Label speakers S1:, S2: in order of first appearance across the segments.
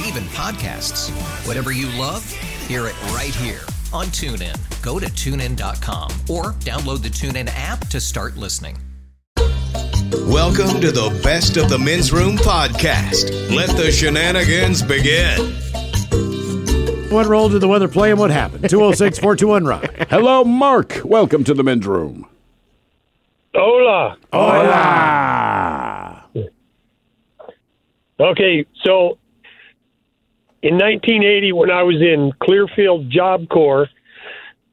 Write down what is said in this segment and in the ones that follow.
S1: Yes,
S2: and even podcasts. Whatever you love, hear it right here on TuneIn. Go to tunein.com or download the TuneIn app to start listening.
S3: Welcome to the Best of the Men's Room podcast. Let the shenanigans begin.
S4: What role did the weather play and what happened? 206 421 Ride.
S5: Hello, Mark. Welcome to the men's room.
S6: Hola.
S5: Hola.
S6: Okay, so in 1980, when I was in Clearfield Job Corps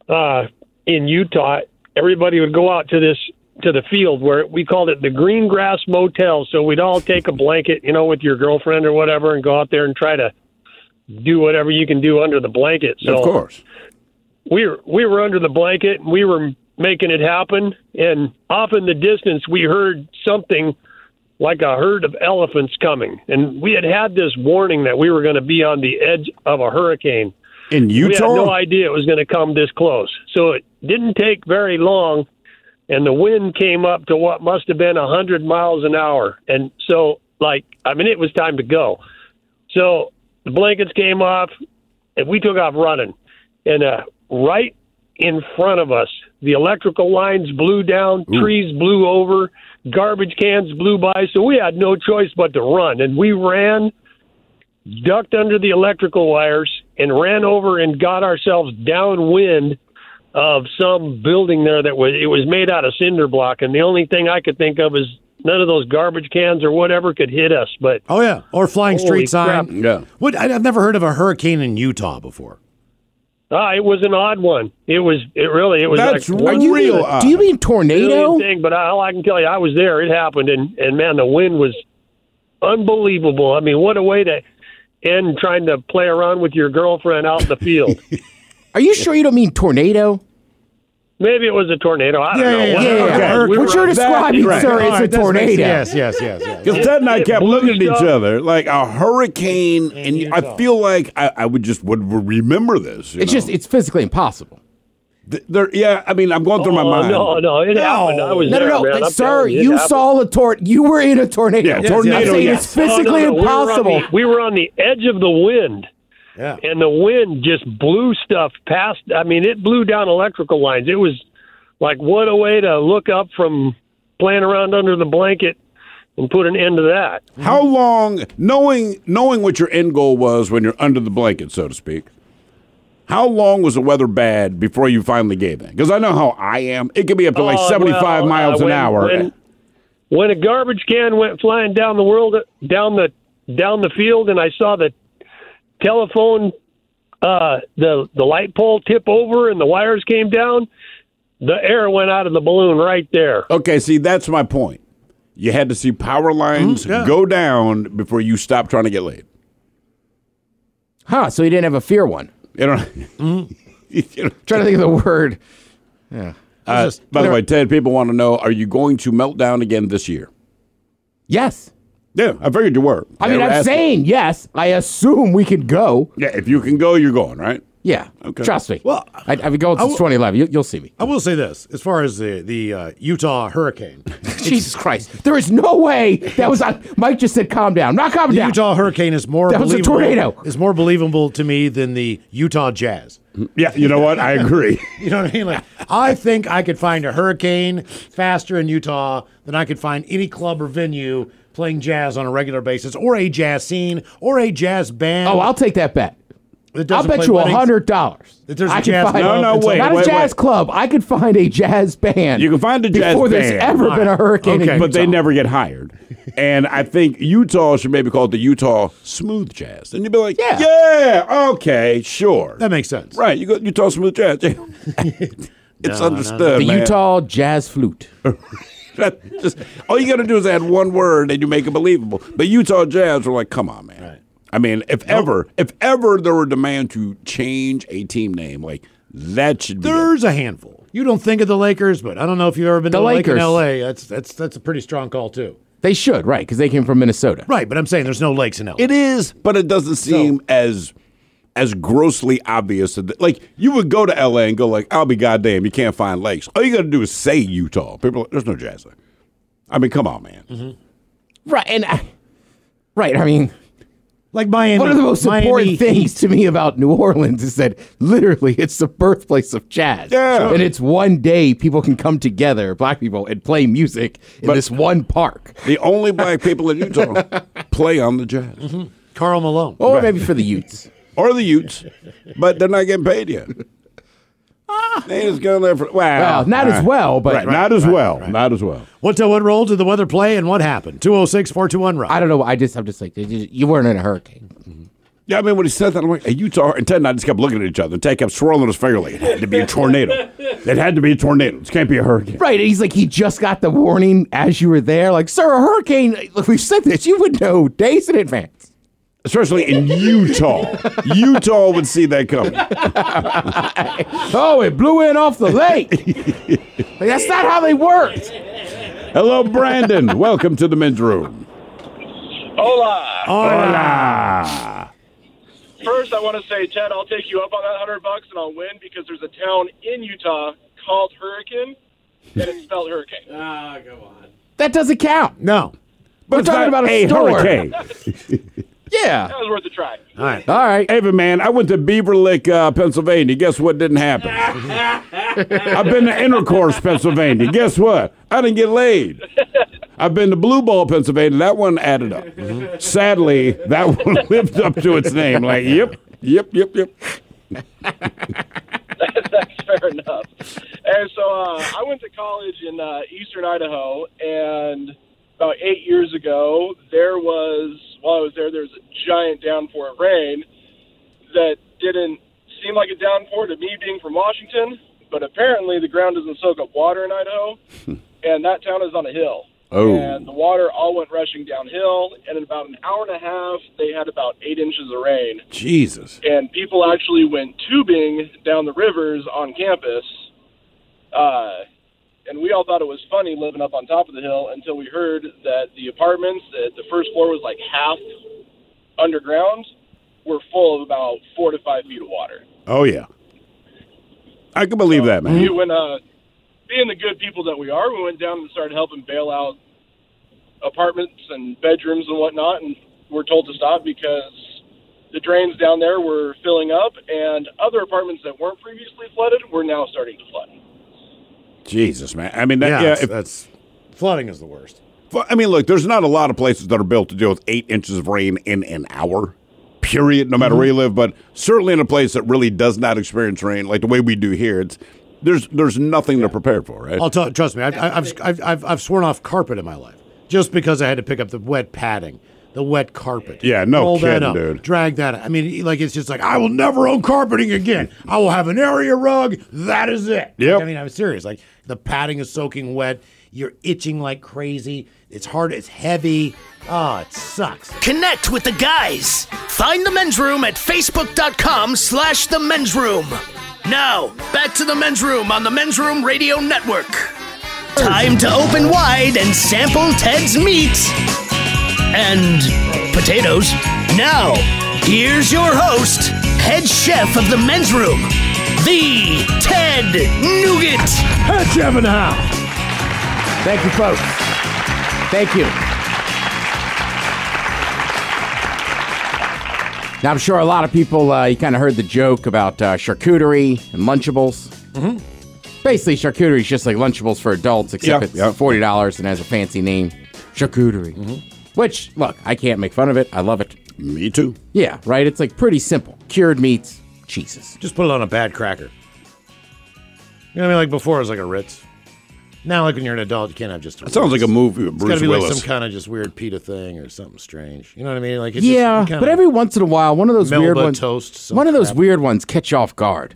S6: uh, in Utah, everybody would go out to this to the field where we called it the Green Grass Motel. So we'd all take a blanket, you know, with your girlfriend or whatever, and go out there and try to do whatever you can do under the blanket. So
S5: of course.
S6: we were we were under the blanket and we were making it happen and off in the distance we heard something like a herd of elephants coming. And we had had this warning that we were going to be on the edge of a hurricane.
S5: In
S6: we had
S5: Utah?
S6: no idea it was going to come this close. So it didn't take very long and the wind came up to what must have been a hundred miles an hour. And so like i mean it was time to go. So the blankets came off and we took off running. And uh, right in front of us, the electrical lines blew down, trees blew over, garbage cans blew by. So we had no choice but to run. And we ran, ducked under the electrical wires, and ran over and got ourselves downwind of some building there that was it was made out of cinder block. And the only thing I could think of is none of those garbage cans or whatever could hit us. But
S4: Oh, yeah. Or flying street sign.
S6: crap.
S5: Yeah.
S4: What, I've never heard of a hurricane in Utah before.
S6: Ah, it was an odd one. It was it really it was
S5: That's
S6: like
S5: real
S6: really
S5: odd.
S7: Do you mean tornado?
S6: million thing, but all I can tell you, I was there. It happened, and and man, the wind was unbelievable. I mean, what a way to end trying to play around with your girlfriend out in the field.
S7: Are you sure you don't mean tornado?
S6: Maybe it was a tornado. I don't know.
S4: yeah,
S6: Whatever.
S4: yeah, yeah.
S6: We
S7: What you're describing,
S5: right.
S7: sir,
S4: All right,
S7: is a tornado.
S4: Yes, yes, yes, yes.
S5: Because Ted and I kept looking at each
S6: stuff.
S5: other like a hurricane, and I feel like I, I would just would remember this. you
S7: It's
S5: know?
S7: just it's physically impossible.
S5: Th- there. Yeah, I mean, I'm going through my
S6: Oh,
S5: mind.
S6: no, no, it happened. I was
S7: No,
S6: there,
S7: no, no,
S6: man. I'm
S7: sir.
S6: you,
S7: You saw a tor. You were in a tornado.
S5: Yeah,
S7: I'm
S5: tornado,
S7: saying
S5: yes.
S7: it's physically
S6: Oh, no, no, we were
S7: impossible.
S6: the- We were on the edge of the wind.
S4: Yeah.
S6: and the wind just blew stuff past. I mean, it blew down electrical lines. It was like what a way to look up from playing around under the blanket and put an end to that.
S5: How long, knowing knowing what your end goal was when you're under the blanket, so to speak, how long was the weather bad before you finally gave in? Because I know how I am. It could be up to like
S6: Oh,
S5: 75
S6: well,
S5: miles
S6: uh,
S5: an hour.
S6: When, when a garbage can went flying down the world, down the down the field, and I saw the telephone, uh, the the light pole tip over, and the wires came down. The air went out of the balloon right there.
S5: okay, see, that's my point. You had to see power lines
S4: yeah.
S5: go down before you stopped trying to get laid.
S7: Huh? So you didn't have a fear one.
S5: You know, you know
S7: trying to think of the word.
S5: uh, by the way, Ted, people want to know: Are you going to melt down again this year?
S7: Yes.
S5: Yeah, I figured you were.
S7: I mean, I'm
S5: asking.
S7: saying yes. I assume we can go.
S5: Yeah, if you can go, you're going, right?
S7: Yeah.
S5: Okay.
S7: Trust me.
S4: Well,
S7: I, I've been going since
S4: will-
S7: 2011. You, you'll see me.
S4: I will say this as far as the, the uh, Utah hurricane.
S7: Jesus Christ. There is no way that was on. Mike just said, calm down. I'm not calming
S4: The
S7: down.
S4: Utah hurricane is more
S7: That was a
S4: believable.
S7: tornado.
S4: Is more believable to me than the Utah Jazz.
S5: Yeah, you know what? I agree.
S4: You know what I mean? Like, I think I could find a hurricane faster in Utah than I could find any club or venue playing jazz on a regular basis, or a jazz scene, or a jazz band.
S7: oh, I'll take that bet. I'll bet you a hundred dollars.
S4: That there's a
S7: I can
S4: jazz
S7: find,
S4: club
S5: No, no,
S4: in
S5: wait,
S7: not
S5: wait,
S7: a jazz
S5: wait.
S7: club. I could find a jazz band.
S5: You can find a jazz
S7: before there's
S5: band.
S7: ever been a hurricane.
S4: Okay.
S7: in
S5: but they never get hired. and I think Utah should maybe call it the Utah Smooth Jazz. And you'd be like,
S7: Yeah.
S5: yeah, okay, sure.
S4: That makes sense.
S5: right, you go Utah Smooth Jazz. it's
S4: no,
S5: understood.
S7: The
S5: man.
S7: Utah Jazz Flute.
S5: That- just, all you got to do is add one word and you make it believable. But Utah Jazz were like, come on, man.
S4: Right.
S5: I mean, if ever, if ever there were demand to change a team name, like that should be. it.
S4: There's a handful. You don't think of the Lakers, but I don't know if you've ever been
S7: The
S4: to a lake in L.A. That's that's that's a pretty strong call too.
S7: They should, right? Because they came from Minnesota.
S4: Right, but I'm saying there's no lakes in L.A.
S5: It is, but it doesn't seem as as grossly obvious. That, like you would go to L.A. and go like, "I'll be goddamn, you can't find lakes." All you got to do is say Utah. People, are like, there's no jazz there. I mean, come on, man.
S4: Mm-hmm.
S7: Right. And I, right. I mean,
S4: like Miami.
S7: one of the most
S4: Miami
S7: important
S4: Heat.
S7: things to me about New Orleans is that literally it's the birthplace of jazz.
S5: Yeah.
S7: And it's one day people can come together, black people, and play music in
S5: But-
S7: this one park.
S5: The only black people in Utah play on the jazz.
S4: Mm-hmm. Karl Malone.
S7: Or maybe for the Utes.
S5: Or the Utes, but they're not getting paid yet. Ah. they just go there for well,
S7: Well, not as well, but
S5: right, not as well, not as well.
S4: What to what role did the weather play and what happened? 206 421 Rock.
S7: I don't know. I just, I'm just like, you you weren't in a hurricane.
S5: Yeah, I mean when he said that, I'm like, hey, Utah and Ted and I just kept looking at each other. And Ted kept swirling his finger like it had to be a tornado. it had to be a tornado. It can't be a hurricane.
S7: Right. And he's like, he just got the warning as you were there. Like, sir, a hurricane, look, we've said this. You would know days in advance.
S5: Especially in Utah. Utah would see that coming.
S7: Oh, it blew in off the lake. Like, that's not how they worked.
S5: Hello, Brandon. Welcome to the men's room.
S8: Hola.
S5: Hola.
S8: First, I want to say, Ted, I'll take you up on that hundred bucks and I'll win because there's a town in Utah called Hurricane, and it's spelled Hurricane. Ah, oh, go on.
S7: That doesn't count.
S4: no.
S7: But
S5: We're
S7: talking about a,
S5: a
S7: store.
S5: hurricane.
S7: Yeah.
S8: That was worth a try.
S4: All right.
S7: All right.
S5: Hey, man, I went to Beaver Lake, uh, Pennsylvania. Guess what didn't happen? I've been to Intercourse, Pennsylvania. Guess what? I didn't get laid. I've been to Blue Ball, Pennsylvania. That one added up. Sadly, that one lived up to its name. Like, yep, yep, yep, yep.
S8: That's fair enough. And so uh, I went to college in uh, eastern Idaho, and about eight years ago, there was, while I was there, there was a giant downpour of rain that didn't seem like a downpour to me being from Washington, but apparently the ground doesn't soak up water in Idaho, and that town is on a hill.
S5: Oh.
S8: And the water all went rushing downhill, and in about an hour and a half, they had about eight inches of rain
S5: Jesus.
S8: and people actually went tubing down the rivers on campus. Uh, and we all thought it was funny living up on top of the hill until we heard that the apartments, that the first floor was like half underground, were full of about four to five feet of water.
S5: Oh, yeah. I can believe that, man.
S8: We went, uh, being the good people that we are, we went down and started helping bail out apartments and bedrooms and whatnot, and we're told to stop because the drains down there were filling up, and other apartments that weren't previously flooded were now starting to flood.
S5: Jesus, man. I mean, that,
S4: Yeah,
S5: yeah.
S4: that's,
S5: if,
S4: that's flooding is the worst.
S5: I mean, look, there's not a lot of places that are built to deal with eight inches of rain in an hour, period, no matter mm-hmm. where you live. But certainly in a place that really does not experience rain like the way we do here, it's there's there's nothing they're prepared for, right?
S4: I'll tell. Trust me, I've, I've, I've, I've, I've sworn off carpet in my life just because I had to pick up the wet padding, the wet carpet.
S5: Yeah, no
S4: Roll that
S5: kidding,
S4: up,
S5: dude.
S4: Drag that. I mean, like it's just like I will never own carpeting again. I will have an area rug. That is it.
S5: Yep.
S4: Like, I mean, I'm serious. Like the padding is soaking wet. You're itching like crazy. It's hard. It's heavy. Oh, it sucks.
S1: Connect with the guys. Find the men's room at facebook.com slash the men's room. Now, back to the men's room on the men's room radio network. Time to open wide and sample Ted's meat and potatoes. Now, here's your host, head chef of the men's room, the Ted Nugent.
S4: Head chef in the house.
S7: Thank you, folks. Thank you. Now, I'm sure a lot of people, uh, you kind of heard the joke about uh, charcuterie and Lunchables. Mm-hmm. Basically, charcuterie is just like Lunchables for adults, except
S5: Yeah,
S7: it's
S5: yeah.
S7: $40 and has a fancy name charcuterie. Which, look, I can't make fun of it. I love it.
S5: Me too.
S7: Yeah, right? It's like pretty simple. cured meats, cheeses.
S4: Just put it on a bad cracker. You know what I mean? Like before, it was like a Ritz. Now, like when you're an adult, you can't have just. A
S5: That sounds like a movie with
S4: It's gotta be like some kind of just weird pita thing or something strange. You know what I mean? Like it's
S7: yeah,
S4: you kinda-
S7: but every once in a while, one of those
S4: Melba
S7: weird ones,
S4: toast, some
S7: one of those
S4: crap.
S7: weird ones catch you off guard.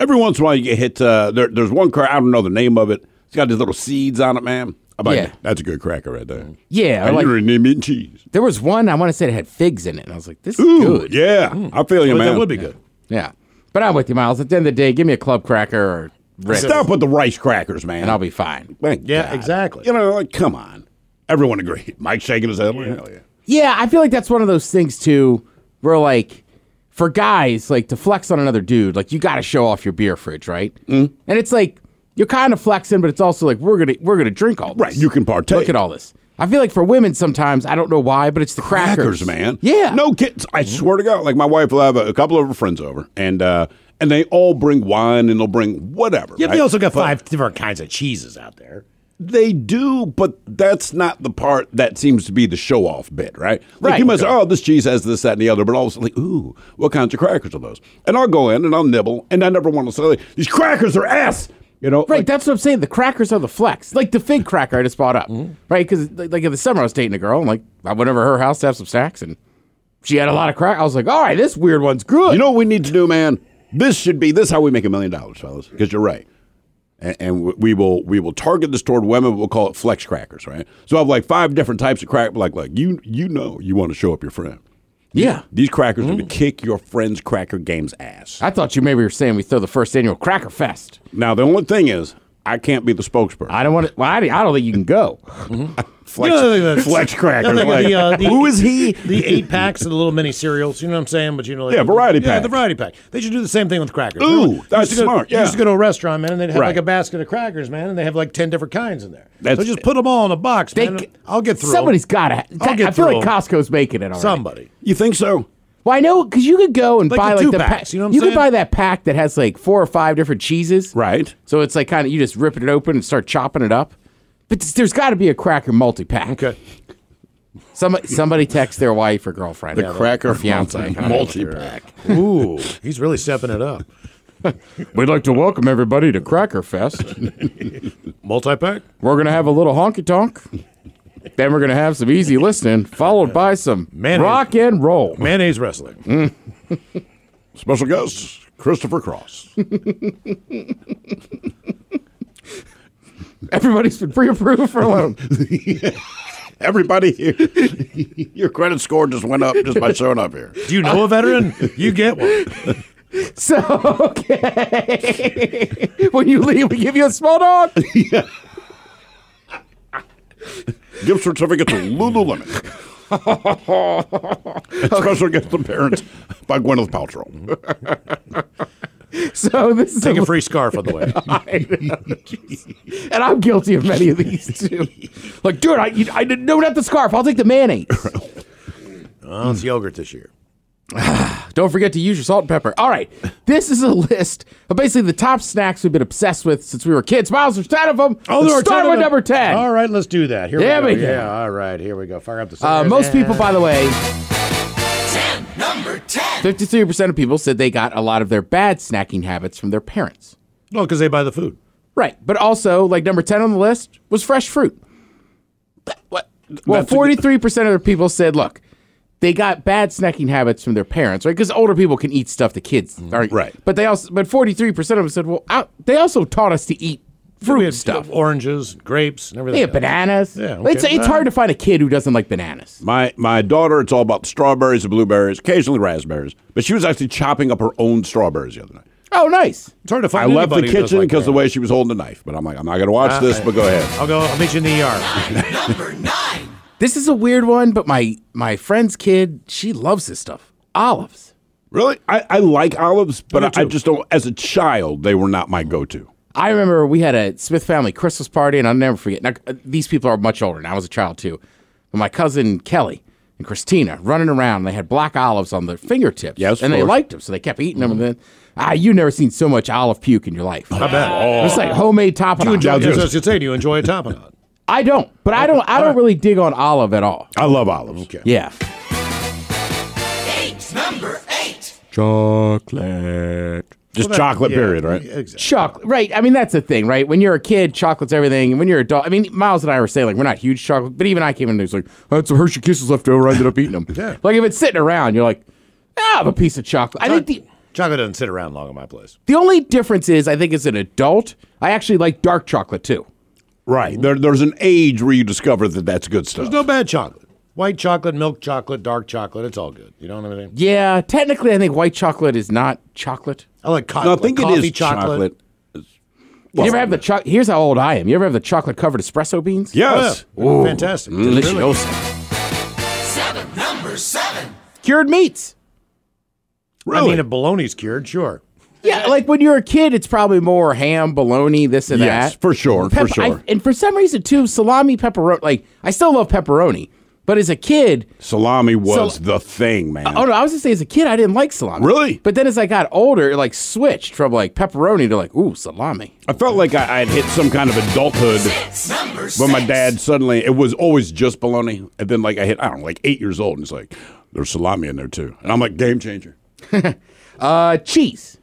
S5: Every once in a while, you get hit. Uh, there, there's one cracker. I don't know the name of it. It's got these little seeds on it, man. I'm like,
S7: Yeah.
S5: that's a good cracker right there.
S7: Yeah,
S5: I
S7: like-
S5: you're meat and cheese.
S7: There was one I want to say that had figs in it, and I was like, "This is
S5: Ooh,
S7: good."
S5: yeah. I feel you,
S4: But
S5: man.
S4: that would be good.
S7: Yeah, but I'm with you, Miles. At the end of the day, give me a club cracker or Ritz,
S5: Stop with the rice crackers, man.
S7: and I'll be fine.
S5: Thank
S4: Yeah,
S5: God.
S4: exactly.
S5: You know, like, come on. Everyone agreed. Mike shaking his head. Hell yeah.
S7: Yeah, I feel like that's one of those things too, where like for guys, like to flex on another dude, like you got to show off your beer fridge, right? Mm. And it's like you're kind of flexing, but it's also like we're gonna we're gonna drink all this.
S5: Right, you can partake.
S7: Look at all this. I feel like for women sometimes I don't know why, but it's the crackers,
S5: crackers, man.
S7: Yeah,
S5: No kids. I swear to God, like my wife will have a, a couple of her friends over, and uh, and they all bring wine and they'll bring whatever.
S4: Yeah,
S5: right?
S4: they also got
S5: But
S4: five different kinds of cheeses out there.
S5: They do, but that's not the part that seems to be the show off bit, right? Like
S7: Right.
S5: you might say, oh, this cheese has this, that, and the other, but all of a sudden, like, ooh, what kinds of crackers are those? And I'll go in and I'll nibble, and I never want to say, these crackers are ass. You know,
S7: Right,
S5: like,
S7: that's what I'm saying. The crackers are the flex, like the fig cracker I just bought up,
S5: Mm-hmm.
S7: right? Because like in the summer I was dating a girl, and like I went over her house to have some snacks, and she had a lot of crack. I was like, all right, this weird one's good.
S5: You know what we need to do, man? This should be this is how we make a million dollars, fellas. Because you're right, and, and we- we will we will target this toward women. We'll call it flex crackers, right? So I have like five different types of crack. Like like you you know you want to show up your friend.
S7: Yeah.
S5: These crackers are going to mm. kick your friend's cracker game's ass.
S7: I thought you maybe were saying we throw the first annual Cracker Fest.
S5: Now the only thing is, I can't be the spokesperson.
S7: I don't want to. Well, I, I don't think you can go.
S5: flex,
S4: You know, I think that's-
S5: flex crackers. Like,
S4: the, uh, the-
S5: who is he?
S4: The eight packs of the little mini cereals, you know what I'm saying? But you know, like,
S5: Yeah, variety
S4: Yeah,
S5: pack.
S4: the variety pack. They should do the same thing with crackers.
S5: Ooh,
S4: you
S5: that's
S4: used to go-
S5: smart,
S4: You used to go to a restaurant, man, and they'd have
S5: Right.
S4: like a basket of crackers, man, and they have like ten different kinds in there.
S5: That's-
S4: so just put them all in a box,
S7: They
S4: man. I'll get through.
S7: Somebody's got to. I feel like. Costco's making it already.
S4: Somebody.
S5: You think so?
S7: Well, I know because you could go and
S4: Like
S7: buy
S4: the
S7: like
S4: two
S7: the
S4: packs,
S7: pack.
S4: you know what I'm
S7: you could
S4: saying?
S7: buy that pack that has like four or five different cheeses.
S5: Right.
S7: So it's like kind of you just rip it open and start chopping it up. But there's got to be a cracker multi pack.
S4: Okay.
S7: Somebody somebody text their wife or girlfriend.
S5: The cracker
S7: or fiance.
S5: multi pack.
S4: Ooh, he's really stepping it up.
S7: We'd like to welcome everybody to Cracker Fest.
S4: Multi pack.
S7: We're gonna have a little honky tonk. Then we're gonna have some easy listening, followed by some
S4: Mayonnaise.
S7: rock and roll.
S4: Mayonnaise wrestling.
S5: Special guest Christopher Cross.
S7: Everybody's been pre-approved for a loan.
S5: Everybody here, your credit score just went up just by showing up here.
S4: Do you know a veteran? You get one.
S7: So okay, when you leave, we give you a small dog.
S5: Gift certificate to Lululemon. Special guest appearance by Gwyneth Paltrow.
S7: So this is
S4: Take
S7: a,
S4: a free scarf on the way.
S7: I know, and I'm guilty of many of these too. Like, dude, I you- I didn't know not the scarf. I'll take the mayonnaise.
S4: Oh, it's yogurt this year.
S7: Don't forget to use your salt and pepper. All right, this is a list of basically the top snacks we've been obsessed with since we were kids. Miles, there's ten of them.
S4: Oh,
S7: Let's
S4: there are 10
S7: start
S4: of
S7: with number ten.
S4: All right, let's do that. Here
S7: There
S4: we
S7: we
S4: go.
S7: go.
S4: Yeah, all right, here we go. Fire up the
S7: Uh,
S4: singers.
S7: most people, by the way,
S2: Number 10.
S7: 53% of people said they got a lot of their bad snacking habits from their parents.
S4: Well, because they buy the food.
S7: Right. But also, like number 10 on the list was fresh fruit.
S5: What?
S7: Well,
S5: That's
S7: 43% of the people said, look, they got bad snacking habits from their parents, right? Because older people can eat stuff the kids aren't.
S5: Right.
S7: But they also, but 43% of them said, well, I, they also taught us to eat
S4: We
S7: fruit
S4: had
S7: stuff.
S4: Oranges, grapes, and everything.
S7: They have bananas.
S4: Yeah,
S7: It's,
S4: okay.
S7: it's hard to find a kid who doesn't like bananas.
S5: My my daughter, it's all about strawberries and blueberries, occasionally raspberries. But she was actually chopping up her own strawberries the other night.
S7: Oh, nice.
S4: It's hard to find.
S5: I
S4: find.
S5: left the
S4: anybody who does
S5: kitchen
S4: like
S5: because the way she was holding the knife. But I'm like, I'm not going to watch this. But go ahead.
S4: I'll go. I'll meet you in the ER.
S2: Number 9.
S7: This is a weird one, but my my friend's kid, she loves this stuff. Olives.
S5: Really, I, I like olives, but I, I just don't. As a child, they were not my go-to.
S7: I remember we had a Smith family Christmas party, and I'll never forget. Now, uh, these people are much older, and I was a child too. But my cousin Kelly and Christina running around, and they had black olives on their fingertips.
S5: Yes,
S7: and they liked them, so they kept eating them. And then, ah, you never seen so much olive puke in your life.
S4: I bet.
S7: It's like homemade
S4: Do you
S7: tapenade.
S4: enjoy?
S5: Yeah,
S4: I
S5: just-
S4: was gonna say. Do you enjoy a tapenade?
S7: I don't, but I don't. I don't really dig on olive at all.
S5: I love olives.
S4: Okay.
S7: Yeah.
S2: 8. Number 8.
S5: Chocolate. Just
S4: Well, that-
S5: chocolate,
S4: yeah,
S5: period, right?
S4: Exactly.
S7: Chocolate, right? I mean, that's the thing, right? When you're a kid, chocolate's everything. And when you're an adult, I mean, Miles and I were saying like we're not huge chocolate, but even I came in and was like, "I had some Hershey Kisses left over. I ended up eating them."
S4: Yeah.
S7: Like if it's sitting around, you're like, "Ah, I have a piece of chocolate." I think the
S4: Chocolate doesn't sit around long at my place.
S7: the only difference is, I think as an adult, I actually like dark chocolate too.
S5: Right. Mm-hmm. There, there's an age where you discover that that's good stuff.
S4: There's no bad chocolate. White chocolate, milk chocolate, dark chocolate. It's all good. You know what I mean?
S7: Yeah, technically, I think white chocolate is not chocolate.
S4: I like, co-
S5: no, I think it
S4: coffee
S5: is chocolate.
S7: you ever have the chocolate? Here's how old I am. You ever have the chocolate covered espresso beans?
S5: Yes.
S4: Oh, yeah. Fantastic.
S7: Delicious.
S1: Seven. Number seven.
S7: Cured meats.
S4: I mean, if bologna's cured, sure.
S7: Yeah, like when you're a kid, it's probably more ham, bologna, this and that.
S5: Yes,
S7: that.
S5: for sure, for
S7: Pep- I-
S5: sure.
S7: and for some reason too, salami, pepperoni. Like I still love pepperoni, but as a kid,
S5: Salami was the thing, man.
S7: oh no, I was gonna say as a kid I didn't like salami.
S5: Really?
S7: But then as I got older, it like switched from like pepperoni to like ooh salami.
S5: I felt like I, I'd hit some kind of adulthood
S1: Number
S5: when my dad suddenly, it was always just bologna. And then, like, I hit, I don't know, like eight years old, and it's like, there's salami in there too. And I'm like, game changer.
S7: Uh, cheese,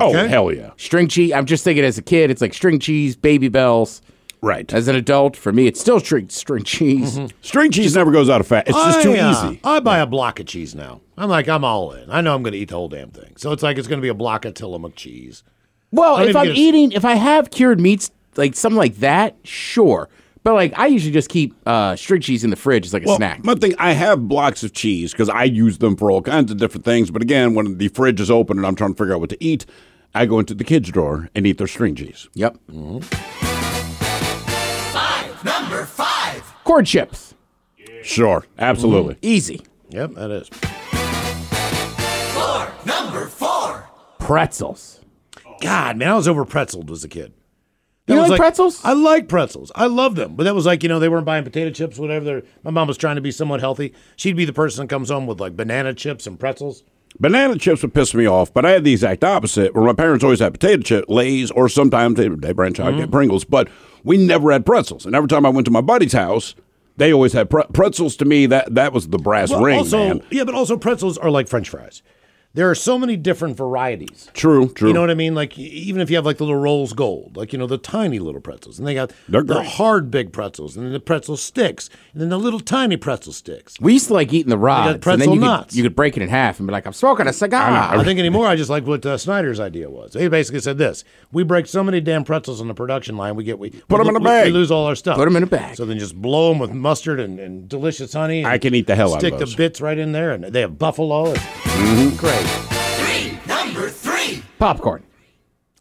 S5: Oh, hell yeah.
S7: string cheese. I'm just thinking as a kid, it's like string cheese, Babybels.
S5: Right.
S7: As an adult, for me, it's still string string cheese.
S5: String cheese never goes out of fat. It's just too
S4: uh,
S5: easy.
S4: I buy a block of cheese now. I'm like, I'm all in. I know I'm going to eat the whole damn thing. So it's like it's going to be a block of Tillamook cheese.
S7: Well, if I'm
S4: get a-
S7: eating, if I have cured meats, like something like that, sure. But like I usually just keep uh, string cheese in the fridge as like a
S5: Well,
S7: snack.
S5: my thing, I have blocks of cheese because I use them for all kinds of different things. But again, when the fridge is open and I'm trying to figure out what to eat, I go into the kids' drawer and eat their string cheese.
S7: Yep.
S1: Five. Number five.
S7: Corn chips,
S5: Sure, absolutely.
S7: easy.
S4: Yep, that is.
S1: Four. Number four.
S7: Pretzels.
S4: God, man, I was over pretzeled as a kid.
S7: You
S4: That was
S7: like pretzels?
S4: I like pretzels. I love them. But that was like, you know, they weren't buying potato chips, whatever. They're, my mom was trying to be somewhat healthy. She'd be the person that comes home with like banana chips and pretzels.
S5: Banana chips would piss me off, but I had the exact opposite. Where my parents always had potato chip, Lay's, or sometimes they, they branch out and get mm-hmm. Pringles, but we never had pretzels. And every time I went to my buddy's house, they always had pre- pretzels. To me, that that was the brass
S4: Well,
S5: ring,
S4: also,
S5: man.
S4: yeah, but also pretzels are like French fries. There are so many different varieties.
S5: True, true.
S4: You know what I mean? Like even if you have like the little Rold Gold, like you know the tiny little pretzels, and they got
S5: They're
S4: the
S5: great.
S4: hard big pretzels, and then the pretzel sticks, and then the little tiny pretzel sticks.
S7: We used to like eating the rods, and
S4: pretzel
S7: then you
S4: nuts.
S7: could, you could break it in half and be like, "I'm smoking a cigar."
S4: I think anymore. I just like what uh, Snyder's idea was. He basically said this: We break so many damn pretzels on the production line, we get we
S5: put them in a bag.
S4: We lose all our stuff.
S7: Put them in a bag.
S4: So then just blow them with mustard and, and delicious honey. and
S5: I can eat the hell out of those.
S4: Stick the bits right in there, and they have buffalo. It's great.
S1: Three. Number three.
S7: popcorn.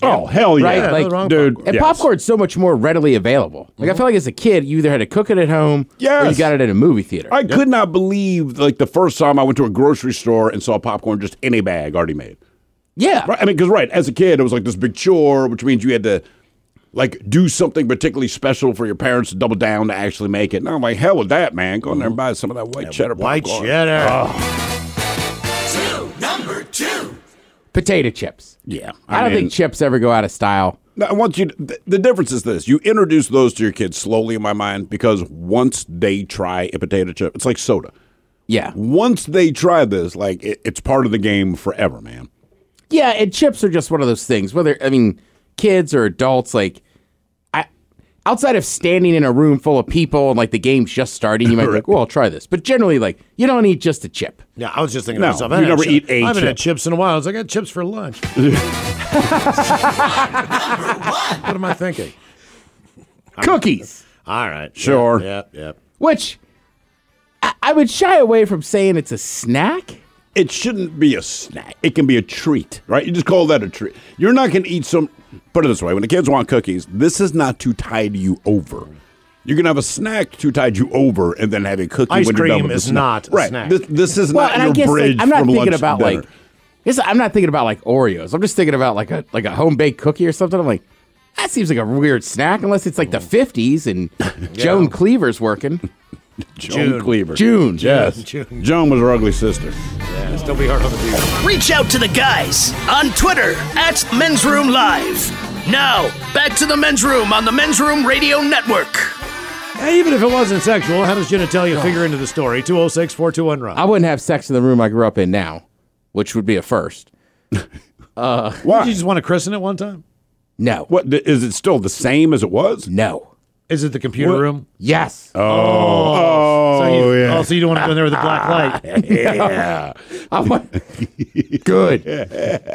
S5: Oh hell yeah,
S7: Right,
S4: Yeah,
S7: like
S4: nothing wrong
S5: dude.
S4: popcorn.
S7: And
S5: yes.
S7: popcorn's so much more readily available. Like I mm-hmm. feel like as a kid, you either had to cook it at home, or you got it at a movie theater.
S5: I could not believe like the first time I went to a grocery store and saw popcorn just in a bag already made.
S7: yeah,
S5: Right? I mean, because right, as a kid, it was like this big chore, which means you had to like do something particularly special for your parents to double down to actually make it. And I'm like, hell with that, man. Go in there and mm-hmm. buy some of that white cheddar
S4: White
S5: popcorn.
S4: cheddar.
S1: Two.
S7: Potato chips.
S5: Yeah,
S7: I, don't
S5: mean,
S7: think chips ever go out of style.
S5: I want you. To, th- the difference is this: you introduce those to your kids slowly, in my mind, because once they try a potato chip, it's like soda.
S7: Yeah,
S5: Once they try this, like it, it's part of the game forever, man.
S7: yeah, and chips are just one of those things. Whether I mean, kids or adults, like I, outside of standing in a room full of people and like the game's just starting, you might be like, "Well, I'll try this." But generally, like you don't eat just a chip.
S4: Yeah, I was just thinking
S5: No,
S4: to myself.
S5: you
S4: I haven't
S5: never
S4: had
S5: eat
S4: chi-
S5: a
S4: I haven't had chips in a while. I was like, I had chips for lunch. what am I thinking?
S7: Cookies,
S4: All right.
S5: Sure.
S4: Yep. Yep.
S7: which I, I would shy away from saying it's a snack.
S5: It shouldn't be a snack. It can be a treat, right? You just call that a treat. You're not going to eat some. Put it this way: when the kids want cookies, this is not to tide you over. You're gonna have a snack to tide you over, and then have a cookie.
S4: Ice
S5: when you're done
S4: cream
S5: with the
S4: is
S5: snack.
S4: not a
S5: right.
S4: snack.
S5: This, this is
S7: Well,
S5: not
S7: and
S5: your
S7: I guess like,
S5: bridge
S7: I'm not
S5: from
S7: thinking
S5: lunch
S7: about like. This, I'm not thinking about like Oreos. I'm just thinking about like a like a home baked cookie or something. I'm like, that seems like a weird snack unless it's like the 50s and Joan Cleaver's working.
S5: Joan
S4: June.
S5: Cleaver.
S7: June.
S5: Yes.
S4: June.
S5: Joan was her ugly sister.
S4: Yeah, still be hard on the dude.
S1: Reach out to the guys on Twitter at Men's Room Live. Now, back to the Men's Room on the Men's Room Radio Network.
S4: Hey, even if it wasn't sexual, how does genitalia figure into the story? 206 421 Rock.
S7: I wouldn't have sex in the room I grew up in now, which would be a first. Uh,
S4: Why? Did you just want to christen it one time?
S7: No.
S5: What is it still the same as it was?
S7: No.
S4: Is it the computer
S5: What?
S4: room?
S7: Yes.
S5: Oh, oh,
S4: you,
S5: yeah.
S4: Oh, so you don't want to go in there with a black light?
S5: yeah.
S7: I'm like, good.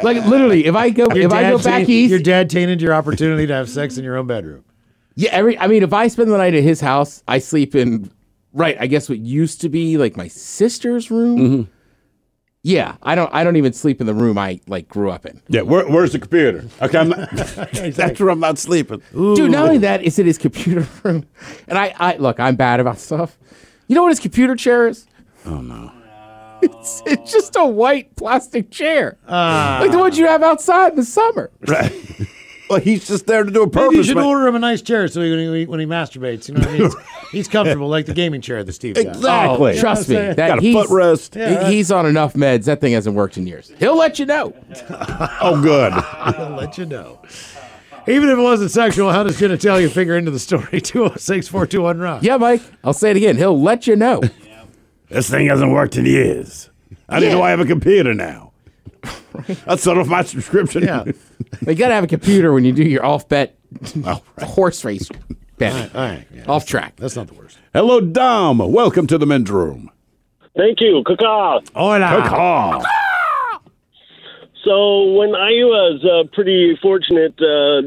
S7: Like literally, if I go
S4: Your
S7: if I
S4: dad
S7: go back
S4: tainted-
S7: east,
S4: your dad tainted your opportunity to have sex in your own bedroom.
S7: yeah. Every I mean, if I spend the night at his house, I sleep in right. I guess what used to be like my sister's room.
S5: Mm-hmm.
S7: Yeah, I don't. I don't even sleep in the room I like grew up in.
S5: Yeah, where, where's the computer? Okay, I'm not, that's where I'm not sleeping.
S7: Dude, not only that, it's in his computer room. And I, I look, I'm bad about stuff. You know what his computer chair is?
S5: Oh no.
S7: It's, it's just a white plastic chair,
S4: Ah.
S7: like the ones you have outside in the summer.
S5: Right. well, he's just there to do a
S4: Maybe you should
S5: man.
S4: order him a nice chair so he, when, he, when he masturbates, you know what I mean? He's, he's comfortable, like the gaming chair that Steve got.
S5: Exactly.
S7: Oh, trust me, that
S5: Got a
S7: he's,
S5: footrest.
S4: Yeah, right.
S7: he's on enough meds. That thing hasn't worked in years. He'll let you know.
S5: Oh, good.
S4: He'll let you know. Even if it wasn't sexual, how does genitalia figure into the story? 206 421 Rock.
S7: Yeah, Mike. I'll say it again. He'll let you know.
S5: This thing hasn't worked in years. I didn't know I have a computer now. I set off my subscription.
S4: Yeah.
S7: you got to have a computer when you do your off bet
S5: Oh, right.
S7: horse race betting.
S4: All right. Yeah.
S7: Off track.
S4: That's not the worst.
S5: Hello, Dom. Welcome to the men's room.
S9: Thank you. Kaka.
S4: Hola.
S5: Caw.
S9: So when I was uh, pretty fortunate uh,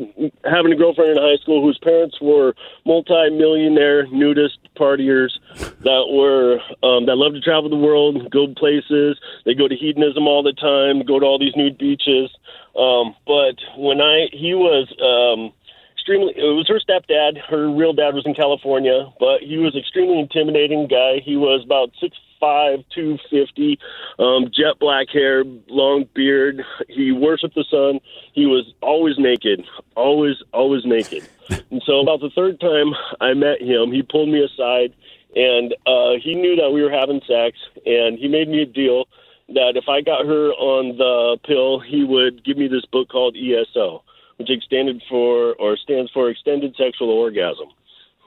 S9: having a girlfriend in high school whose parents were multi-millionaire nudist partiers that were um, that loved to travel the world, go places. They go to hedonism all the time, go to all these nude beaches. Um, but when I he was um, extremely it was her stepdad. Her real dad was in California, but he was extremely intimidating guy. He was about six five, two fifty, um, jet black hair, long beard. He worshipped the sun. He was always naked, always, always naked. And so about the third time I met him, he pulled me aside and uh, he knew that we were having sex, and he made me a deal that if I got her on the pill, he would give me this book called ESO, which extended for or stands for Extended Sexual Orgasm.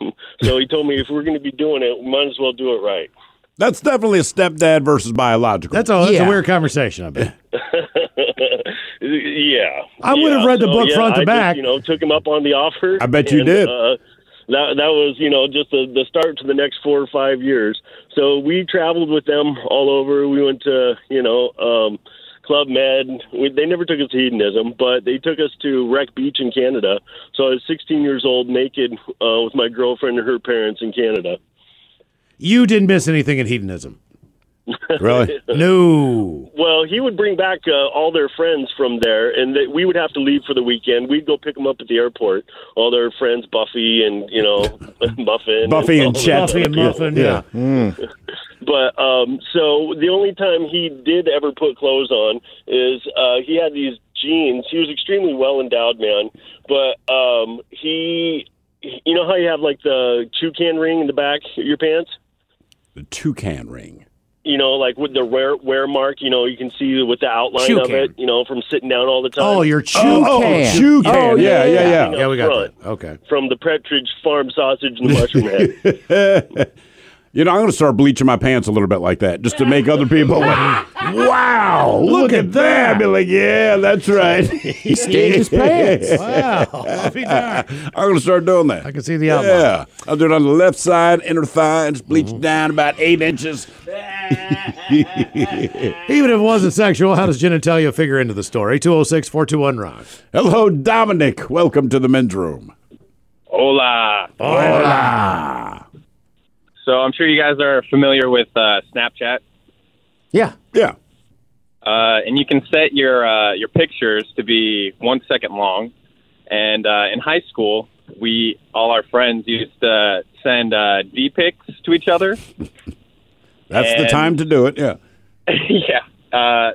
S9: so he told me if we're going to be doing it, we might as well do it right.
S5: That's definitely a stepdad versus biological.
S4: That's, a, that's
S7: Yeah.
S4: a weird conversation, I bet.
S9: yeah,
S4: I would have read the
S9: so,
S4: book
S9: yeah,
S4: front to
S9: I just,
S4: back.
S9: you know, took him up on the offer.
S5: I bet you
S9: and,
S5: did.
S9: Uh, that that was you know just the the start to the next four or five years. So we traveled with them all over. We went to you know. um Club Med. We, they never took us to hedonism, but they took us to Wreck Beach in Canada. So I was 16 years old, naked, uh, with my girlfriend and her parents in Canada.
S4: You didn't miss anything in hedonism.
S5: really?
S4: No.
S9: Well, he would bring back uh, all their friends from there, and they, we would have to leave for the weekend. We'd go pick them up at the airport. All their friends, Buffy and you know Muffin,
S5: Buffy and
S9: all
S5: Chet.
S4: Buffy and Muffin, yeah.
S9: But um, so the only time he did ever put clothes on is uh, he had these jeans. He was extremely well endowed man, but um, he, you know how you have like the toucan ring in the back of your pants.
S5: The toucan ring.
S9: You know, like with the wear wear mark. You know, you can see with the outline of
S7: Toucan.
S9: it. You know, from sitting down all the time.
S4: Oh, your chew
S5: Oh,
S7: Toucan.
S5: toucan.
S7: Oh,
S5: yeah, yeah, yeah.
S9: yeah.
S4: Yeah, we got
S9: front.
S4: that. Okay.
S9: from the Pepperidge Farm sausage and the mushroom head.
S5: You know, I'm going to start bleaching my pants a little bit like that, just to make other people. wow, look, at that! Be like, yeah, that's right.
S7: He stained his pants.
S4: Wow. I'll be darned.
S5: I'm going to start doing that.
S4: I can see the outline.
S5: Yeah, I'll do it on the left side, inner thigh, and just bleach
S4: Mm-hmm.
S5: down about eight inches.
S4: Even if it wasn't sexual, how does genitalia figure into the story? 206 421 Rock.
S5: Hello, Dominic. Welcome to the men's room.
S10: Hola.
S5: Hola.
S10: So I'm sure you guys are familiar with uh, Snapchat,
S7: Yeah.
S5: Yeah.
S10: uh, and you can set your uh, your pictures to be one second long. And uh, in high school, we all our friends used to send uh, D pics to each other.
S5: That's the time to do it. Yeah.
S10: yeah. Uh,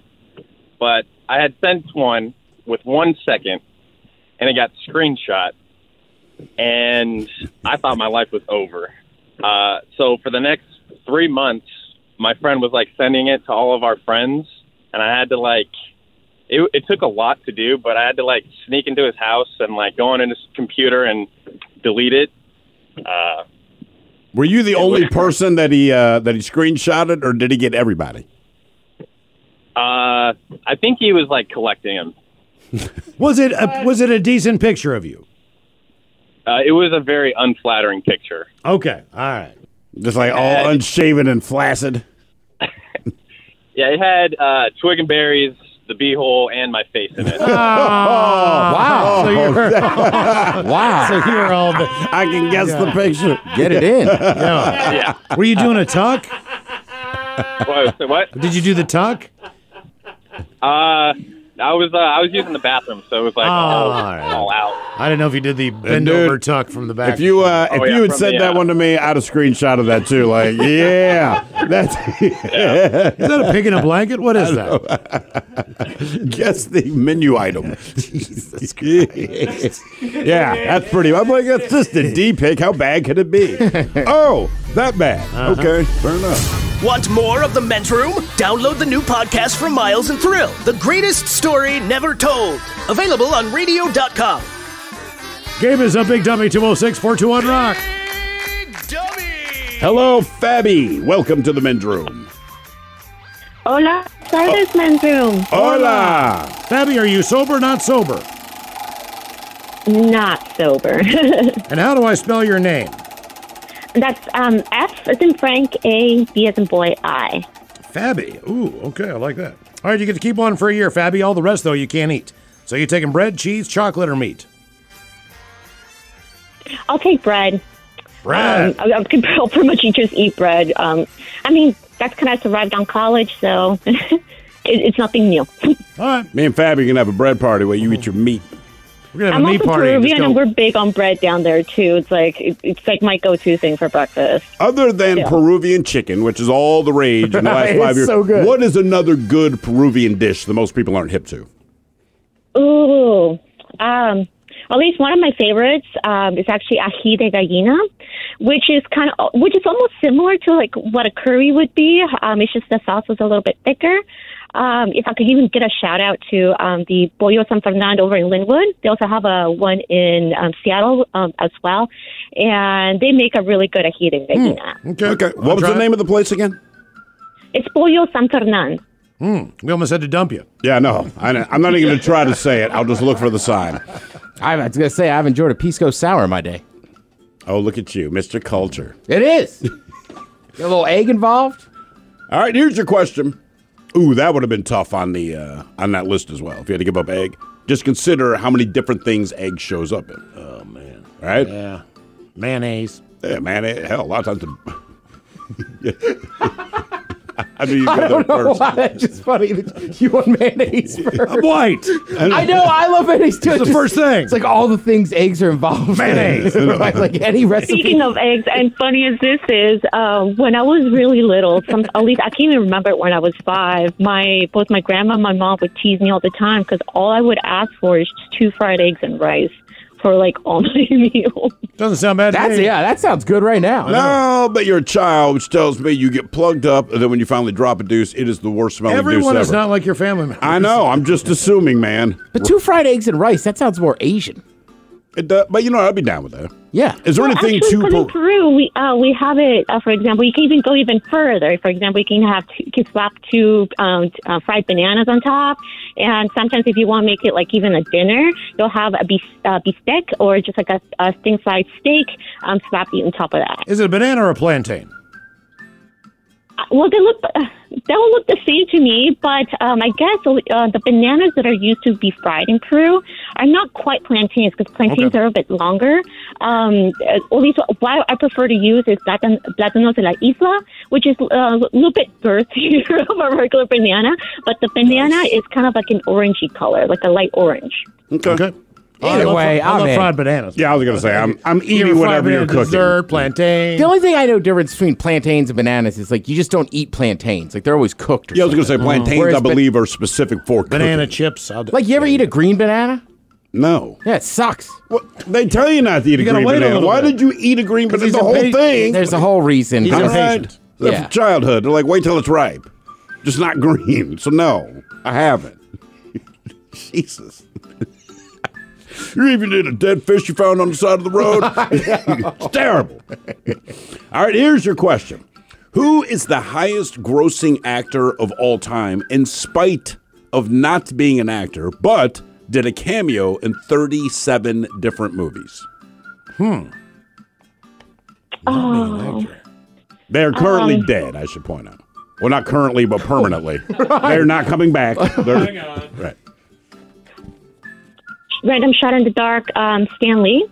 S10: but I had sent one with one second, and it got screenshot, and I thought my life was over. Uh, so for the next three months, my friend was like sending it to all of our friends, and I had to like. It, it took a lot to do, but I had to like sneak into his house and like go on his computer and delete it. Uh,
S5: Were you the only person that he uh, that he screenshotted, or did he get everybody?
S10: Uh, I think he was like collecting them.
S4: Was it a, was it a decent picture of you?
S10: Uh, it was a very unflattering picture.
S4: Okay, all right.
S5: Just like all unshaven and flaccid.
S10: Yeah, it had uh, twig and berries, the beehole, and my face in it.
S4: Oh,
S7: wow.
S4: So you're,
S7: Wow.
S4: so you're all. The,
S5: I can guess the picture.
S7: Get it in.
S4: yeah.
S10: yeah.
S4: Were you doing a tuck?
S10: What? what?
S4: Did you do the tuck?
S10: Uh, I was uh, I was using the bathroom, so it was like
S4: Oh,
S10: all,
S4: all right.
S10: all out.
S4: I didn't know if you did the bend
S5: dude,
S4: over tuck from the back.
S5: If you uh, if
S10: Oh, yeah,
S5: you had said
S10: the,
S5: that
S10: uh,
S5: one to me, I'd have screenshot of that too. Like, yeah, that's
S4: is that a pig in a blanket? What is that?
S5: guess the menu item. Jesus Christ. yeah, that's pretty. I'm like, that's just a D pick. How bad could it be? oh, that bad.
S4: Uh-huh.
S5: Okay, fair enough.
S1: Want more of the men's room? Download the new podcast from Miles and Thrill, the greatest story never told. Available on radio.com.
S4: Game is up, Big Dummy 206 421 Rock.
S5: Hello, Fabby. Welcome to the men's room.
S11: Hola, tardes, oh. men's room.
S5: Hola.
S4: Fabby, are you sober or not sober?
S11: Not sober.
S4: And how do I spell your name?
S11: That's um, F as in Frank, A, B as in boy, I.
S4: Fabby. Ooh, okay, I like that. All right, you get to keep one for a year, Fabby. All the rest, though, you can't eat. So you're taking bread, cheese, chocolate, or meat?
S11: I'll take bread.
S4: Bread.
S11: Um, I, I could I'll pretty much just eat bread. Um, I mean, that's kind of survived on college, so it, it's nothing new.
S4: All right.
S5: Me and Fabby can have a bread party where you eat your meat.
S4: We're gonna
S11: I'm also Peruvian, and we're big on bread down there too. It's like it's like my go-to thing for breakfast.
S5: Other than
S11: Yeah.
S5: Peruvian chicken, which is all the rage in the last five years,
S7: so good.
S5: what is another good Peruvian dish that most people aren't hip to?
S11: Ooh, um, at least one of my favorites um, is actually ají de gallina, which is kind of which is almost similar to like what a curry would be. Um, it's just the sauce is a little bit thicker. Um, if I could even get a shout out to um, the Pollo San Fernando over in Lynnwood, they also have a one in um, Seattle um, as well, and they make a really good ají de gallina.
S4: Okay.
S5: Okay. What was the name of the place again?
S11: It's Pollo San Fernando.
S4: Hmm. We almost had to dump you.
S5: Yeah, no. I, I'm not even going to try to say it. I'll just look for the sign.
S7: I was gonna say I've enjoyed a pisco sour in my day.
S5: Oh, look at you, Mr. Culture.
S7: It is. Got a little egg involved.
S5: All right, here's your question. Ooh, that would have been tough on the uh, on that list as well. If you had to give up egg, just consider how many different things egg shows up in.
S4: Oh man.
S5: Right?
S4: Yeah. Mayonnaise.
S5: Yeah, man. It, hell, a lot of times. The, I knew you
S7: I
S5: got
S7: don't know
S5: first.
S7: why. That's just funny that you want mayonnaise first.
S4: I'm white.
S7: I know. I love mayonnaise too.
S4: It's the
S7: Just-
S4: first thing.
S7: It's like all the things eggs are involved.
S4: Mayonnaise.
S7: in, right? Like any recipe.
S11: Speaking of eggs, and funny as this is, um, when I was really little, some at least I can't even remember when I was five. My both my grandma and my mom would tease me all the time because all I would ask for is just two fried eggs and rice for like all my meals.
S4: Doesn't sound bad to me.
S7: yeah. That sounds good right now.
S5: No, but you're a child, which tells me you get plugged up, and then when you finally drop a deuce, it is the worst smelling
S4: Everyone
S5: deuce
S4: is
S5: ever.
S4: not like your family member.
S5: I know. I'm just assuming, man.
S7: But two fried eggs and rice. That sounds more Asian.
S5: It, uh, but you know, I'd be down with that.
S7: Yeah.
S5: Is there
S11: Well,
S5: anything
S11: actually,
S5: too?
S11: 'cause in
S5: Per-
S11: Peru, we uh, we have it. Uh, for example, you can even go even further. For example, you can have two, you can slap two um, uh, fried bananas on top, and sometimes if you want to make it like even a dinner, you'll have a beef, uh, beefsteak or just like a, a thin fried steak um, slap it on top of that.
S4: Is it a banana or a plantain?
S11: Well, they look uh, they will look the same to me, but um, I guess uh, the bananas that are used to be fried in Peru are not quite plantains because plantains
S4: Okay.
S11: are a bit longer. Um, uh, at least what I prefer to use is platan- platanos de la isla, which is uh, a little bit girthier of a regular banana, but the banana is kind of like an orangey color, like a light orange.
S5: okay.
S4: Okay.
S7: Either
S4: I
S7: way,
S4: fri- I
S7: I'm
S4: love
S7: in.
S4: fried bananas.
S5: Yeah, I was gonna say I'm I'm eating whatever you're cooking.
S4: Dessert, plantain.
S7: The only thing I know difference between plantains and bananas is like you just don't eat plantains. Like they're always cooked. Or
S5: Yeah, I was gonna say
S7: something.
S5: plantains.
S7: Whereas
S5: I
S7: ba-
S5: believe are specific for
S4: banana
S5: cooking.
S4: chips. I'll do-
S7: Like you ever eat a green banana?
S5: No.
S7: Yeah, it sucks.
S5: What? They tell you not to eat a
S4: You gotta
S5: green
S4: wait a
S5: banana. Why
S4: bit.
S5: did you eat a green banana?
S4: he's
S5: The whole
S4: impatient.
S5: thing.
S7: There's a whole reason.
S4: He's
S5: All
S4: impatient.
S5: right.
S7: Yeah.
S5: childhood. They're like, wait till it's ripe. Just not green. So no, I haven't. Jesus. You even did a dead fish you found on the side of the road. it's terrible. All right, here's your question. Who is the highest grossing actor of all time in spite of not being an actor, but did a cameo in 37 different movies?
S4: Hmm.
S11: Oh.
S5: They're currently
S11: Um.
S5: dead, I should point out. Well, not currently, but permanently. They're not coming back. They're, Right.
S11: Random shot in the dark. Um, Stan Lee.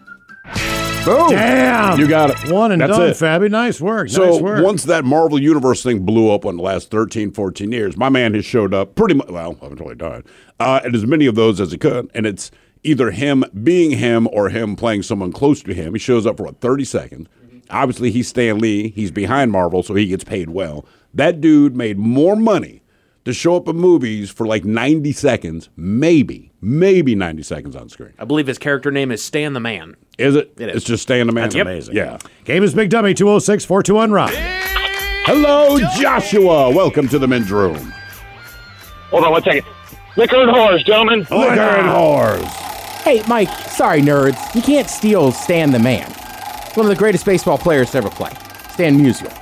S7: Boom.
S4: Damn.
S5: You got it.
S4: One and
S5: That's
S4: done,
S5: it.
S4: Fabby. Nice work.
S5: So
S4: nice work.
S5: once that Marvel Universe thing blew up in the last 13, 14 years, my man has showed up pretty much, well, I haven't really died, uh, and as many of those as he could. And it's either him being him or him playing someone close to him. He shows up for what, 30 seconds. Obviously, he's Stan Lee. He's behind Marvel, so he gets paid well. That dude made more money to show up in movies for like 90 seconds, maybe, maybe 90 seconds on screen.
S12: I believe his character name is Stan the Man.
S5: Is it?
S12: It is.
S5: It's just Stan the Man.
S4: That's amazing.
S5: Yeah.
S4: Game is Big Dummy 206 421 Rock.
S5: Hello, Joshua. Welcome to the men's room.
S13: Hold on one second. Liquor and whores, gentlemen.
S5: Liquor and whores.
S7: Hey, Mike, sorry, nerds. You can't steal Stan the Man. One of the greatest baseball players to ever play. Stan Musial.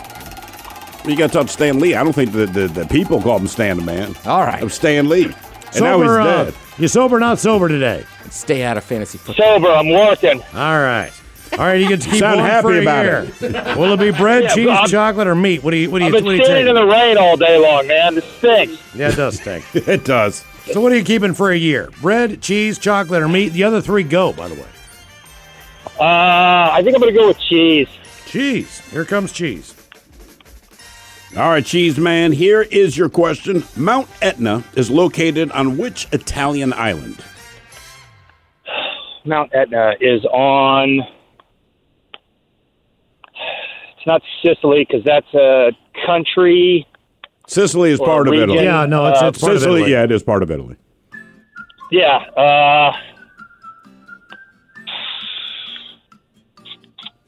S5: You got to talk to Stan Lee. I don't think the, the, the people call him Stan the Man.
S7: All right.
S5: Of Stan Lee. And now he's
S4: Sober, uh,
S5: dead.
S4: You sober or not sober today?
S7: Stay out of fantasy football.
S13: Sober, I'm working.
S4: All right. All right, you get to keep
S5: Sound
S4: one
S5: happy
S4: for a
S5: about
S4: year.
S5: it.
S4: Will it be bread,
S13: Yeah,
S4: cheese,
S13: I'm-
S4: chocolate, or meat? What do you what do you
S13: I've been
S4: what do you
S13: standing in the rain all day long, man. This stinks.
S4: Yeah, it does stink.
S5: it does.
S4: So what are you keeping for a year? Bread, cheese, chocolate, or meat? The other three go, by the way.
S13: Uh, I think I'm going to go with cheese.
S4: Cheese. Here comes cheese.
S5: All right, Cheese Man, here is your question. Mount Etna is located on which Italian island?
S13: Mount Etna is on. It's not Sicily because that's a country.
S5: Sicily is
S13: Or
S5: part of
S13: region.
S5: Italy.
S4: Yeah, no, it's,
S13: Uh,
S4: it's part of
S5: Sicily,
S4: Italy.
S5: yeah, it is part of Italy.
S13: Yeah. Uh,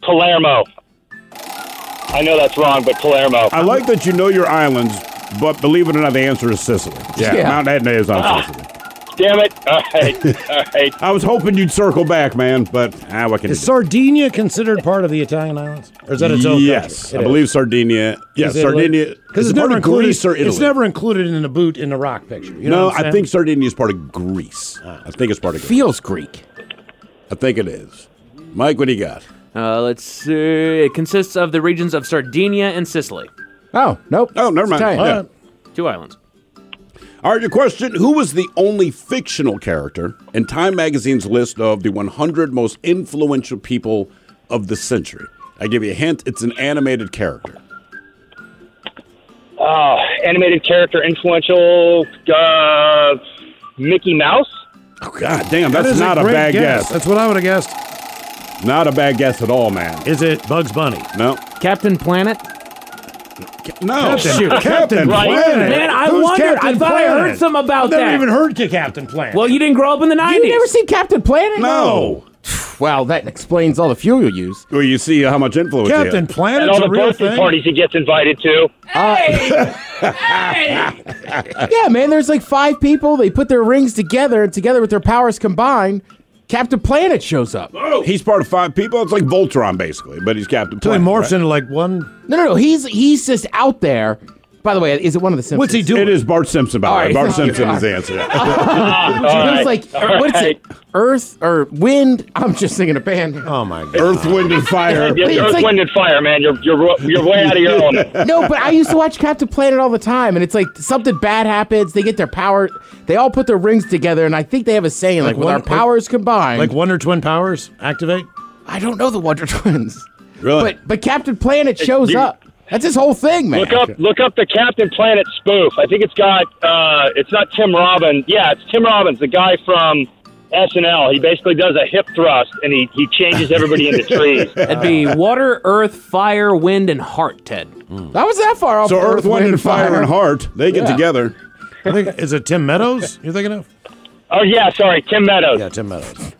S13: Palermo. I know that's wrong, but Palermo.
S5: I like that you know your islands, but believe it or not, the answer is Sicily. Yeah,
S7: Yeah.
S5: Mount Etna is on
S13: Ah.
S5: Sicily.
S13: Damn it. All right. All right.
S5: I was hoping you'd circle back, man, but ah, what can you
S4: Is
S5: do?
S4: Sardinia considered part of the Italian islands, or is that its own
S5: yes,
S4: country?
S5: I believe Sardinia. Yes, Sardinia.
S4: because
S5: is
S4: it's never included.
S5: Greece or Italy.
S4: It's never included in the boot in the rock picture. You know
S5: no,
S4: I'm
S5: I
S4: saying?
S5: think Sardinia is part of Greece. I think it's part of Greece.
S7: Feels Greek.
S5: I think it is. Mike, what do you got?
S12: Uh, let's see. It consists of the regions of Sardinia and Sicily.
S7: Oh, nope.
S5: Oh, never mind.
S7: Italian.
S5: Yeah.
S4: All right.
S12: Two islands.
S5: All right, your question Who was the only fictional character in Time Magazine's list of the 100 most influential people of the century? I give you a hint it's an animated character.
S13: Uh, animated character, influential. Uh, Mickey Mouse.
S5: Oh, God damn, that's
S4: is
S5: not a,
S4: great
S5: bad guess.
S4: That's what I would have guessed.
S5: Not a bad guess at all, man.
S4: Is it Bugs Bunny?
S5: No.
S12: Captain Planet.
S5: No.
S4: Captain,
S5: Captain
S4: Captain
S5: Planet.
S4: Planet.
S12: Man, I
S4: Who's
S12: wondered. I
S4: Captain
S12: thought I heard some about that.
S4: I've never
S12: that.
S4: even heard of Captain Planet.
S12: Well, you didn't grow up in the 90s.
S7: You never seen Captain Planet?
S5: No.
S7: Well, that explains all the fuel you use.
S5: Well, you see uh, how much influence he had.
S4: Captain
S13: And all the
S4: real
S13: birthday
S4: thing.
S13: parties he gets invited to. Hey.
S7: Yeah, man, there's like five people. They put their rings together, and together with their powers combined, Captain Planet shows up. Oh.
S5: He's part of five people. It's like Voltron, basically, but he's Captain
S4: So he
S5: Planet.
S4: morphs
S5: right?
S4: into like one.
S7: No, no, no. He's he's just out there. By the way, is it one of the Simpsons?
S4: What's he doing?
S5: It is Bart Simpson, by the
S7: All
S5: way. Bart. Simpson is the answer.
S13: All
S7: It was
S13: right.
S7: like
S13: All
S7: what's
S13: right.
S7: it? Earth or wind? I'm just singing a band.
S4: Oh my god.
S5: Earth, Wind, and Fire.
S13: Yeah,
S7: It's
S13: Earth,
S7: like-
S13: Wind, and Fire, man. You're you're you're way out of your element.
S7: No, but I used to watch Captain Planet all the time, and it's like something bad happens. They get their power. They all put their rings together, and I think they have a saying like,
S4: Like
S7: with
S4: one-
S7: our powers combined.
S4: Like Wonder Twin powers activate.
S7: I don't know the Wonder Twins,
S5: Really?
S7: but but Captain Planet shows
S13: you-
S7: up. That's his whole thing, man.
S13: Look up look up the Captain Planet spoof. I think it's got uh, it's not Tim Robbins. Yeah, it's Tim Robbins, the guy from SNL. He basically does a hip thrust and he, he changes everybody into trees.
S12: It'd be water, earth, fire, wind, and heart, Ted.
S7: That was that far off.
S5: so Earth, Wind, and Fire and Heart, they get
S7: Yeah.
S5: together.
S4: I think is it Tim Meadows? You're thinking of?
S13: Oh yeah, sorry, Tim Meadows.
S4: Yeah, Tim Meadows.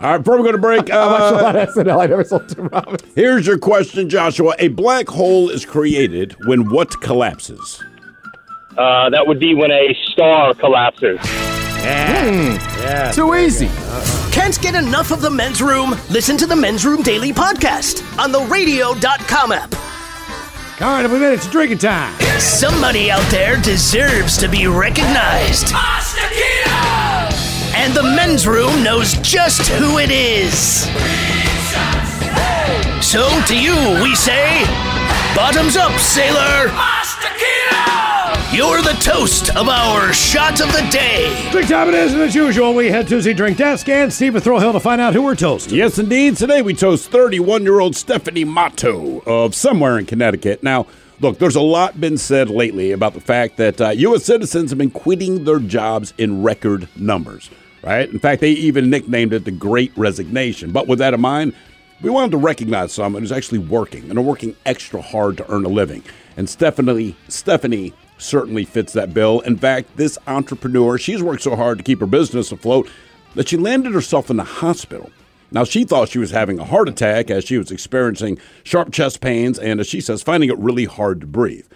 S5: All right, before we go to break,
S7: I watched a
S5: uh,
S7: lot of SNL. I never saw Tim Robbins.
S5: here's your question, Joshua. A black hole is created when what collapses?
S13: Uh, that would be when a star collapses.
S4: Yeah.
S7: Too easy.
S1: Can't get enough of the men's room? Listen to the men's room daily podcast on the radio.com app.
S4: All right, we made it to drinking time.
S1: Somebody out there deserves to be recognized. And the men's room knows just who it is. So to you, we say, bottoms up, sailor. You're the toast of our shot of the day.
S4: Drink time it is, and as usual, we head to the drink desk and Steve with Thrill Hill to find out who we're toasting.
S5: Yes, indeed. Today we toast 31 year old Stephanie Matto of somewhere in Connecticut. Now, look, there's a lot been said lately about the fact that uh, U.S. citizens have been quitting their jobs in record numbers, right? In fact, they even nicknamed it the Great Resignation. But with that in mind, we wanted to recognize someone who's actually working and are working extra hard to earn a living. And Stephanie, Stephanie certainly fits that bill. In fact, this entrepreneur, she's worked so hard to keep her business afloat that she landed herself in the hospital. Now, she thought she was having a heart attack as she was experiencing sharp chest pains and, as she says, finding it really hard to breathe.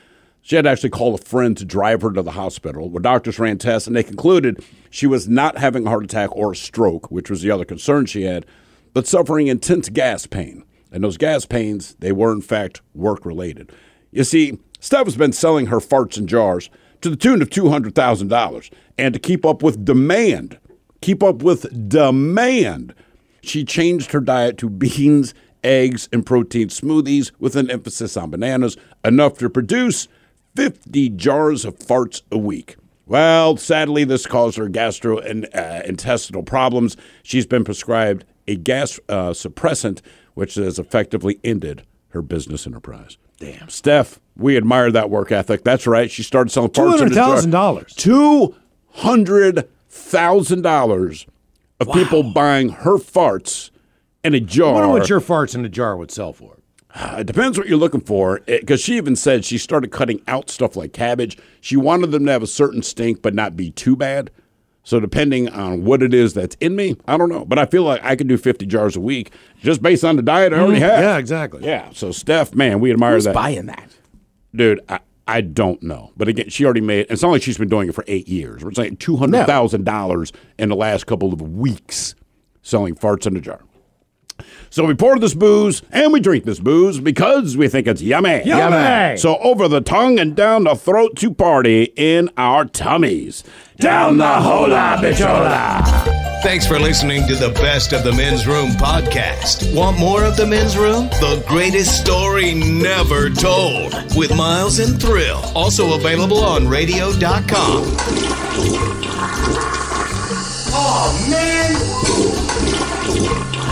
S5: She had actually call a friend to drive her to the hospital, where doctors ran tests and they concluded she was not having a heart attack or a stroke, which was the other concern she had, but suffering intense gas pain. And those gas pains, they were in fact work related. You see, Steph has been selling her farts in jars to the tune of $200,000. And to keep up with demand, keep up with demand, she changed her diet to beans, eggs, and protein smoothies with an emphasis on bananas, enough to produce 50 jars of farts a week. Well, sadly, this caused her gastrointestinal problems. She's been prescribed a gas uh, suppressant, which has effectively ended her business enterprise. Damn. Steph, we admire that work ethic. That's right. She started selling parts in a jar.
S4: $200,000.
S5: Two hundred thousand dollars of people buying her farts in a jar.
S4: I wonder what your farts in a jar would sell for.
S5: It depends what you're looking for. Because she even said she started cutting out stuff like cabbage. She wanted them to have a certain stink, but not be too bad. So depending on what it is that's in me, I don't know. But I feel like I could do 50 jars a week just based on the diet I already
S4: Mhm.
S5: have.
S4: Yeah, exactly.
S5: Yeah. So Steph, man, we admire
S7: Who's
S5: that.
S7: buying that?
S5: Dude, I, I don't know. But again, she already made it's not like she's been doing it for eight years. We're saying two hundred thousand dollars in the last couple of weeks selling farts in a jar. So we pour this booze and we drink this booze because we think it's yummy.
S4: Yummy.
S5: So over the tongue and down the throat to party in our tummies. Down the hola bichola.
S3: Thanks for listening to the Best of the Men's Room podcast. Want more of the Men's Room? The greatest story never told with Miles and Thrill. Also available on radio.com.
S1: Oh, man.